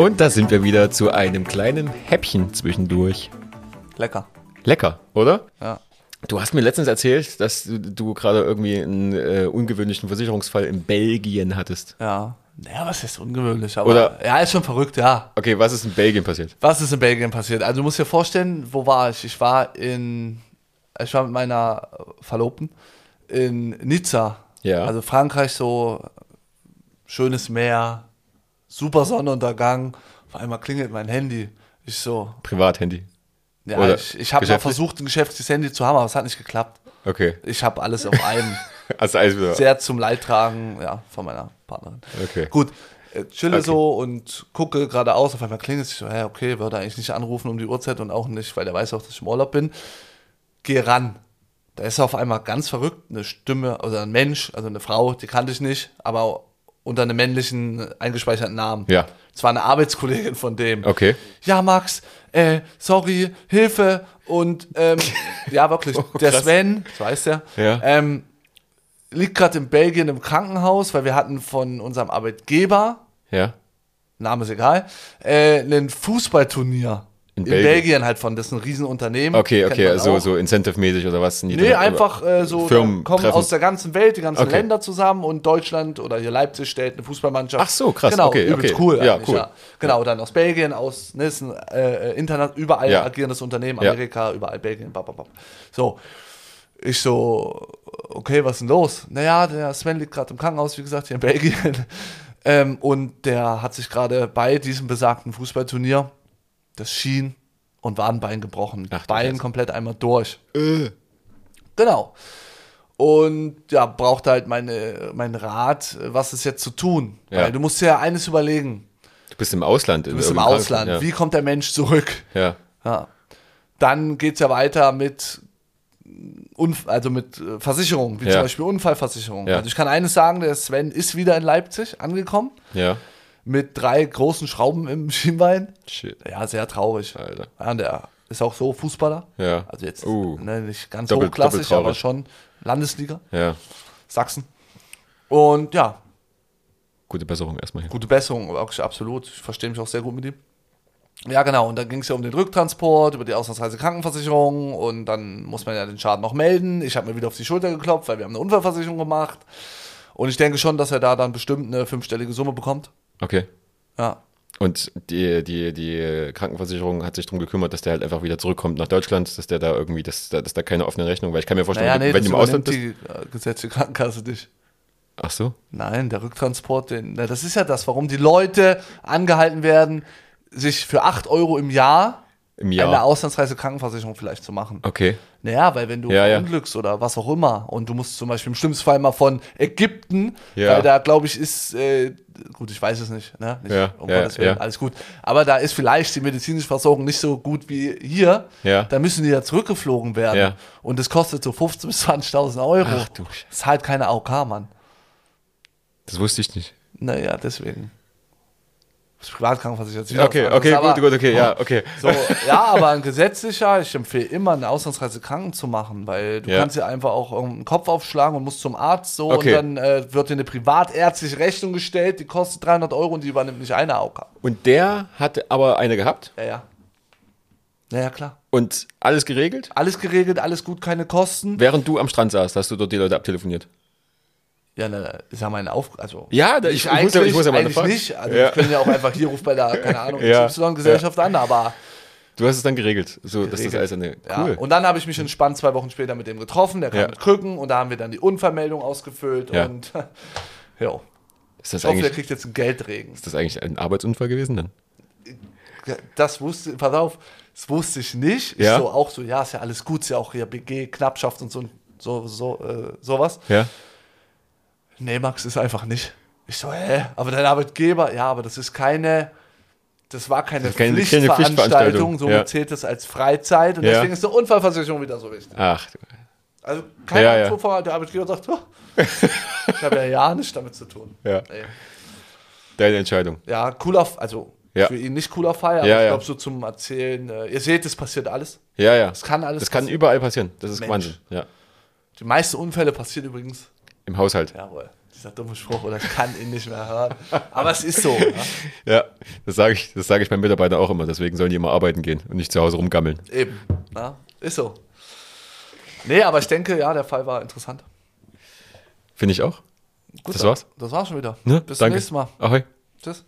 Und da sind wir wieder zu einem kleinen Häppchen zwischendurch. Lecker. Lecker, oder? Ja. Du hast mir letztens erzählt, dass du, du gerade irgendwie einen äh, ungewöhnlichen Versicherungsfall in Belgien hattest. Ja. Naja, was ist ungewöhnlich, aber Oder- ja, ist schon verrückt, ja. Okay, was ist in Belgien passiert? Was ist in Belgien passiert? Also du musst dir vorstellen, wo war ich? Ich war in, ich war mit meiner Verlobten in Nizza. Ja. Also Frankreich so schönes Meer, super Sonnenuntergang. Auf einmal klingelt mein Handy. Ich so, Privathandy. ja, Oder ich, ich habe mal versucht, ein geschäftliches Handy zu haben, aber es hat nicht geklappt. Okay. Ich habe alles auf einem. Also alles wieder. Sehr zum Leidtragen ja, von meiner Partnerin. Okay. Gut, äh, chille Okay. so und gucke geradeaus. Auf einmal klingelt es. Ich so, hä, okay, würde eigentlich nicht anrufen um die Uhrzeit und auch nicht, weil der weiß auch, dass ich im Urlaub bin. Geh ran. Da ist auf einmal ganz verrückt eine Stimme, oder ein Mensch, also eine Frau, die kannte ich nicht, aber unter einem männlichen eingespeicherten Namen. Ja. Es war eine Arbeitskollegin von dem. Okay. Ja, Max, äh, sorry, Hilfe. Und ähm, ja, wirklich, der Oh, krass. Sven, so heißt der, Ja. ähm, liegt gerade in Belgien im Krankenhaus, weil wir hatten von unserem Arbeitgeber, Ja. Name ist egal, äh, ein Fußballturnier. In In, Belgien? Belgien. halt von, das ist ein Riesenunternehmen. Okay, okay, man also auch. so incentive-mäßig oder was? Nee, einfach äh, so, Firmen kommen treffen. aus der ganzen Welt, die ganzen Okay. Länder zusammen und Deutschland oder hier Leipzig stellt eine Fußballmannschaft. Ach so, krass, Genau, okay, übelst okay. cool. Ja, cool. Genau, dann aus Belgien, aus, ne, ist ein äh, Internet, überall Ja. agierendes Unternehmen, Ja. Amerika, überall Belgien, bap. So, ich so, okay, was ist denn los? Naja, der Sven liegt gerade im Krankenhaus, wie gesagt, hier in Belgien. ähm, und der hat sich gerade bei diesem besagten Fußballturnier das Schien- und Wadenbein gebrochen. Ach Bein komplett einmal durch. Genau. Und ja, braucht halt meine, mein Rat, äh, was ist jetzt zu tun? Ja. Weil du musst dir ja eines überlegen. Du bist im Ausland. Du bist im Ausland. Wie kommt der Mensch zurück? Ja. Ja. Dann geht es ja weiter mit, Unf also mit äh, Versicherungen, wie Ja. zum Beispiel Unfallversicherung. Ja. Also ich kann eines sagen, der Sven ist wieder in Leipzig angekommen ja, ja. Mit drei großen Schrauben im Schienbein. Shit. Ja, sehr traurig. Alter. Ja, und der ist auch so Fußballer. Ja. Also jetzt Uh. ne, nicht ganz Doppelt- hochklassig, aber schon Landesliga, Ja. Sachsen. Und ja, Gute Besserung erstmal hier. gute Besserung, wirklich absolut. Ich verstehe mich auch sehr gut mit ihm. Ja, genau. Und dann ging es ja um den Rücktransport, über die Auslandsreise Krankenversicherung und dann muss man ja den Schaden noch melden. Ich habe mir wieder auf die Schulter geklopft, weil wir haben eine Unfallversicherung gemacht. Und ich denke schon, dass er da dann bestimmt eine fünfstellige Summe bekommt. Okay. Ja. Und die, die, die Krankenversicherung hat sich darum gekümmert, dass der halt einfach wieder zurückkommt nach Deutschland, dass der da irgendwie, dass, da- dass da keine offene Rechnung, weil ich kann mir vorstellen, Naja, nee, wenn du im Ausland bist. die äh, gesetzliche Krankenkasse nicht. Ach so. Nein, der Rücktransport, den, na, das ist ja das, warum die Leute angehalten werden, sich für 8 Euro im Jahr, Im Jahr. eine Auslandsreise Krankenversicherung vielleicht zu machen. Okay. Naja, weil wenn du Ja, ja. unglückst oder was auch immer und du musst zum Beispiel im schlimmsten Fall mal von Ägypten, Ja. weil da glaube ich ist, äh, gut, ich weiß es nicht, ne? nicht Ja, um ja, Gottes Willen, ja. alles gut. Aber da ist vielleicht die medizinische Versorgung nicht so gut wie hier. Ja. Da müssen die ja zurückgeflogen werden. Ja. Und das kostet so 15.000 bis 20.000 Euro. Ach du Scheiße. Das ist halt keine AOK, Mann. Das wusste ich nicht. Naja, deswegen. Das ist Privatkrankenversicherung. Okay, okay, gut, gut, okay, ja, okay. So, ja, aber ein gesetzlicher, ich empfehle immer, eine Auslandsreise kranken zu machen, weil du Ja. kannst dir einfach auch einen Kopf aufschlagen und musst zum Arzt so Okay. und dann äh, wird dir eine privatärztliche Rechnung gestellt, die kostet 300 Euro und die übernimmt nicht eine AOK. Und der hatte aber eine gehabt Ja, ja. Naja, klar. und alles geregelt? Alles geregelt, alles gut, keine Kosten. Während du am Strand saßt, hast du dort die Leute abtelefoniert. Ja, na, ist ja meine Aufgabe. Also, Ja, da- ich- ich muss ja- ich muss ja mal eigentlich fragen. nicht. Also, Ja. wir können ja auch einfach hier ruft bei der, keine Ahnung, Ja. XY-Gesellschaft an, aber Du hast es dann geregelt. So, dass das geregelt. alles eine. Ja, Cool. und dann habe ich mich entspannt zwei Wochen später mit dem getroffen, der kam Ja. mit Krücken und da haben wir dann die Unfallmeldung ausgefüllt Ja. und jo. ist, das Ich hoffe, der kriegt jetzt einen Geldregen. ist das eigentlich ein Arbeitsunfall gewesen dann? Das wusste, pass auf, das wusste ich nicht. Ich Ja. so auch so, ja, ist ja alles gut, ist ja auch hier BG, Knappschaft und so, so, so äh, sowas. Ja. Nee, Max, ist einfach nicht. Ich so, hä? Aber dein Arbeitgeber, ja, aber das ist keine, das war keine, Das ist keine- keine Pflichtveranstaltung, Pflichtveranstaltung, somit ja. zählt es als Freizeit und Ja. deswegen ist eine Unfallversicherung wieder so wichtig. Ach, du- Also kein Ja, ja. Zufall, der Arbeitgeber sagt, oh, ich habe ja ja nichts damit zu tun. ja. Nee. Deine Entscheidung. Ja, cooler, also Ja. für ihn nicht cooler Fall, aber Ja, ich ja. glaube so zum Erzählen, äh, ihr seht, es passiert alles. Ja, ja. Es kann alles Das kann passieren. überall passieren. Das ist Mensch. Wahnsinn. Ja. Die meisten Unfälle passieren übrigens, Im Haushalt. jawohl, Dieser dumme Spruch, oder kann ihn nicht mehr hören. Aber es ist so. Ja? Ja, das sage ich, das sage ich meinen Mitarbeitern auch immer. Deswegen sollen die immer arbeiten gehen und nicht zu Hause rumgammeln. Eben. Ja? Ist so. Nee, aber ich denke, ja, der Fall war interessant. Finde ich auch. Gut, Das war's? Das war's schon wieder. Ne? Bis zum Danke. nächsten Mal. Ahoi. Tschüss.